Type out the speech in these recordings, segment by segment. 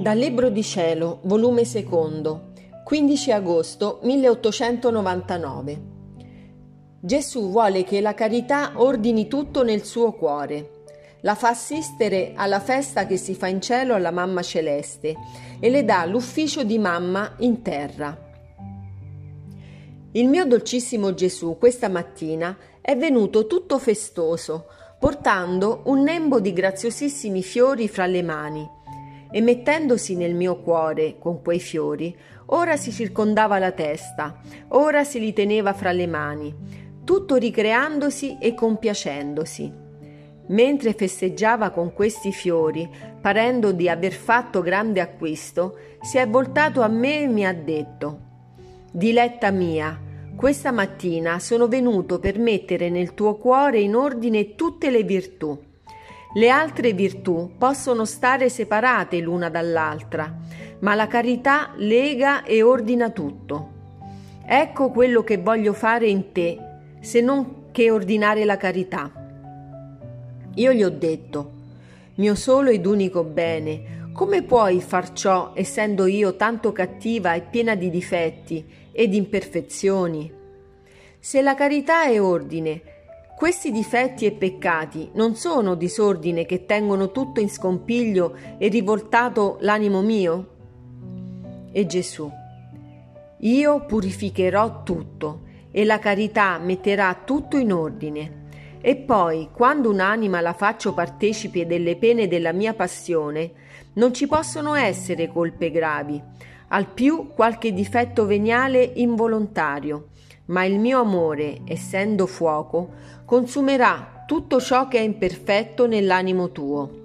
Dal Libro di Cielo, volume secondo, 15 agosto 1899. Gesù vuole che la carità ordini tutto nel suo cuore. La fa assistere alla festa che si fa in cielo alla mamma celeste e le dà l'ufficio di mamma in terra. Il mio dolcissimo Gesù questa mattina è venuto tutto festoso, portando un nembo di graziosissimi fiori fra le mani e mettendosi nel mio cuore con quei fiori, ora si circondava la testa, ora si li teneva fra le mani, tutto ricreandosi e compiacendosi. Mentre festeggiava con questi fiori, parendo di aver fatto grande acquisto, si è voltato a me e mi ha detto Diletta mia, questa mattina sono venuto per mettere nel tuo cuore in ordine tutte le virtù le altre virtù possono stare separate l'una dall'altra, ma la carità lega e ordina tutto. Ecco quello che voglio fare in te, se non che ordinare la carità. Io gli ho detto, mio solo ed unico bene, come puoi far ciò essendo io tanto cattiva e piena di difetti ed imperfezioni? Se la carità è ordine, questi difetti e peccati non sono disordine che tengono tutto in scompiglio e rivoltato l'animo mio? E Gesù, io purificherò tutto e la carità metterà tutto in ordine. E poi, quando un'anima la faccio partecipe delle pene della mia passione, non ci possono essere colpe gravi, al più qualche difetto veniale involontario, ma il mio amore, essendo fuoco, consumerà tutto ciò che è imperfetto nell'animo tuo.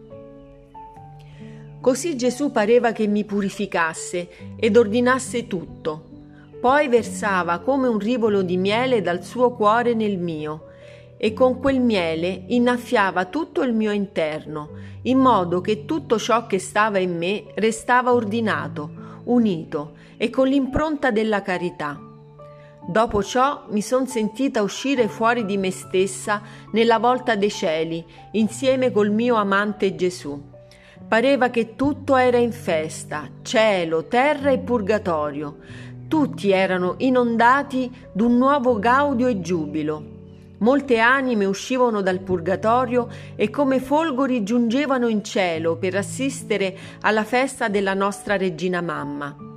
Così Gesù pareva che mi purificasse ed ordinasse tutto. Poi versava come un rivolo di miele dal suo cuore nel mio, e con quel miele innaffiava tutto il mio interno, in modo che tutto ciò che stava in me restava ordinato, unito e con l'impronta della carità. Dopo ciò mi son sentita uscire fuori di me stessa nella volta dei cieli, insieme col mio amante Gesù. Pareva che tutto era in festa, cielo, terra e purgatorio. Tutti erano inondati d'un nuovo gaudio e giubilo. Molte anime uscivano dal purgatorio e come folgori giungevano in cielo per assistere alla festa della nostra regina mamma.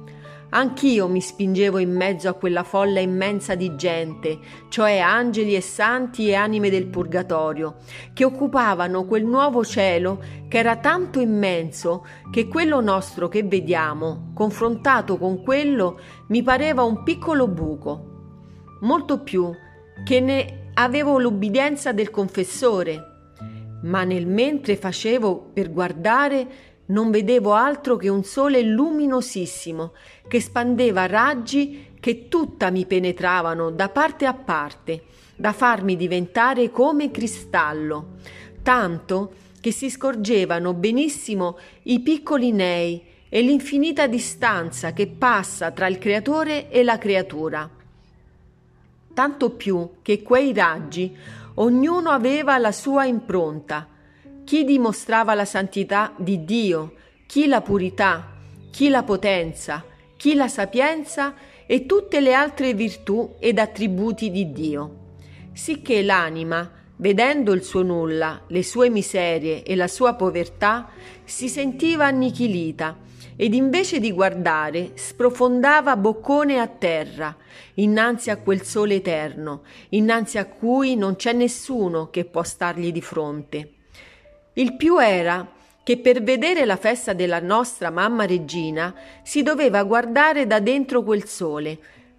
Anch'io mi spingevo in mezzo a quella folla immensa di gente, cioè angeli e santi e anime del purgatorio, che occupavano quel nuovo cielo che era tanto immenso che quello nostro che vediamo, confrontato con quello, mi pareva un piccolo buco, molto più che ne avevo l'ubbidienza del confessore. Ma nel mentre facevo per guardare, non vedevo altro che un sole luminosissimo che spandeva raggi che tutta mi penetravano da parte a parte, da farmi diventare come cristallo, tanto che si scorgevano benissimo i piccoli nei e l'infinita distanza che passa tra il creatore e la creatura. Tanto più che quei raggi ognuno aveva la sua impronta, chi dimostrava la santità di Dio, chi la purità, chi la potenza, chi la sapienza e tutte le altre virtù ed attributi di Dio. Sicché l'anima, vedendo il suo nulla, le sue miserie e la sua povertà, si sentiva annichilita ed invece di guardare sprofondava boccone a terra, innanzi a quel sole eterno, innanzi a cui non c'è nessuno che può stargli di fronte. Il più era che per vedere la festa della nostra mamma regina si doveva guardare da dentro quel sole.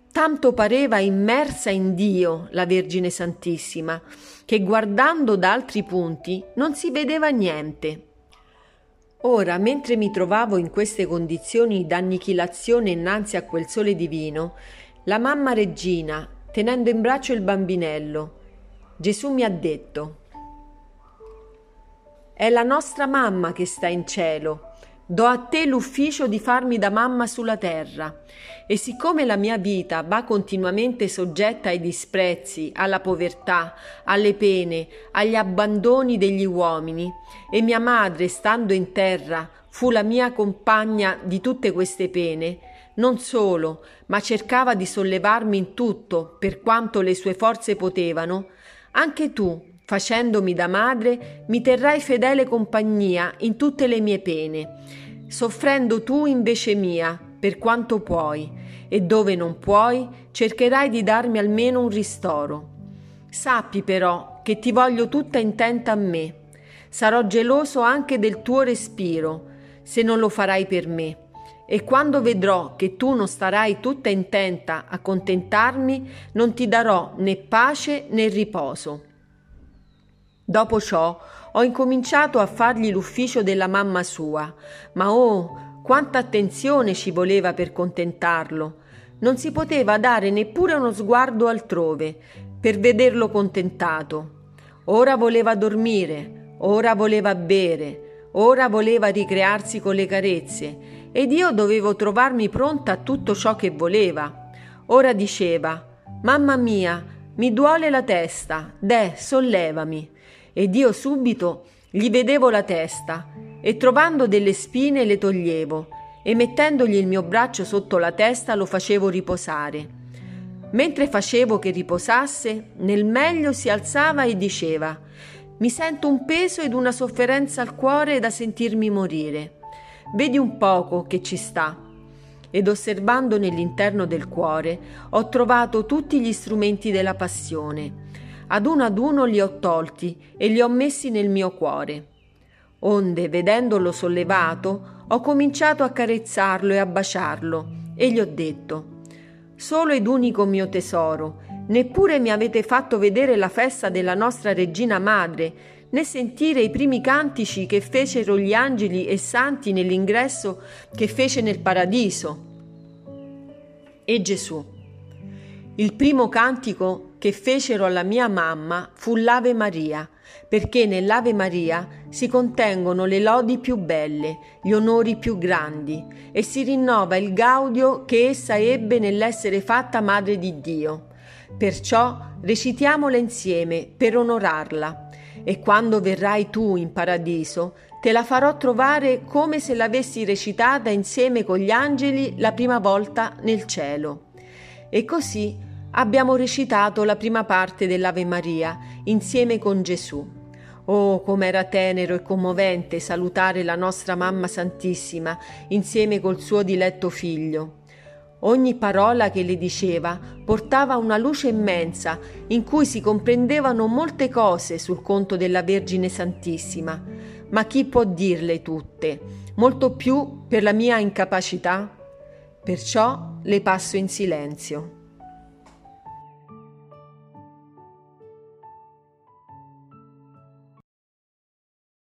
Tanto pareva immersa in Dio la Vergine Santissima, che guardando da altri punti non si vedeva niente. Ora, mentre mi trovavo in queste condizioni d'annichilazione innanzi a quel sole divino, la mamma regina, tenendo in braccio il bambinello, Gesù mi ha detto è la nostra mamma che sta in cielo. Do a te l'ufficio di farmi da mamma sulla terra. E siccome la mia vita va continuamente soggetta ai disprezzi, alla povertà, alle pene, agli abbandoni degli uomini, e mia madre, stando in terra, fu la mia compagna di tutte queste pene, non solo, ma cercava di sollevarmi in tutto per quanto le sue forze potevano, anche tu, facendomi da madre, mi terrai fedele compagnia in tutte le mie pene, soffrendo tu invece mia, per quanto puoi, e dove non puoi, cercherai di darmi almeno un ristoro. Sappi però che ti voglio tutta intenta a me. Sarò geloso anche del tuo respiro, se non lo farai per me. E quando vedrò che tu non starai tutta intenta a contentarmi, non ti darò né pace né riposo. Dopo ciò ho incominciato a fargli l'ufficio della mamma sua, ma oh, quanta attenzione ci voleva per contentarlo. Non si poteva dare neppure uno sguardo altrove per vederlo contentato. Ora voleva dormire, ora voleva bere, ora voleva ricrearsi con le carezze ed io dovevo trovarmi pronta a tutto ciò che voleva. Ora diceva: Mamma mia, mi duole la testa, deh, sollevami ed io subito gli vedevo la testa e trovando delle spine le toglievo e mettendogli il mio braccio sotto la testa lo facevo riposare. Mentre facevo che riposasse, nel meglio si alzava e diceva Mi sento un peso ed una sofferenza al cuore da sentirmi morire. Vedi un poco che ci sta. Ed osservando nell'interno del cuore ho trovato tutti gli strumenti della passione ad uno ad uno li ho tolti e li ho messi nel mio cuore. Onde, vedendolo sollevato, ho cominciato a carezzarlo e a baciarlo e gli ho detto Solo ed unico mio tesoro, neppure mi avete fatto vedere la festa della nostra regina madre, né sentire i primi cantici che fecero gli angeli e santi nell'ingresso che fece nel paradiso. E Gesù. Il primo cantico che fecero alla mia mamma fu l'Ave Maria, perché nell'Ave Maria si contengono le lodi più belle, gli onori più grandi e si rinnova il gaudio che essa ebbe nell'essere fatta Madre di Dio. Perciò recitiamola insieme per onorarla e quando verrai tu in paradiso te la farò trovare come se l'avessi recitata insieme con gli angeli la prima volta nel cielo. E così abbiamo recitato la prima parte dell'Ave Maria insieme con Gesù. Oh, com'era tenero e commovente salutare la nostra Mamma Santissima insieme col suo diletto figlio. Ogni parola che le diceva portava una luce immensa in cui si comprendevano molte cose sul conto della Vergine Santissima, ma chi può dirle tutte? Molto più per la mia incapacità? Perciò le passo in silenzio.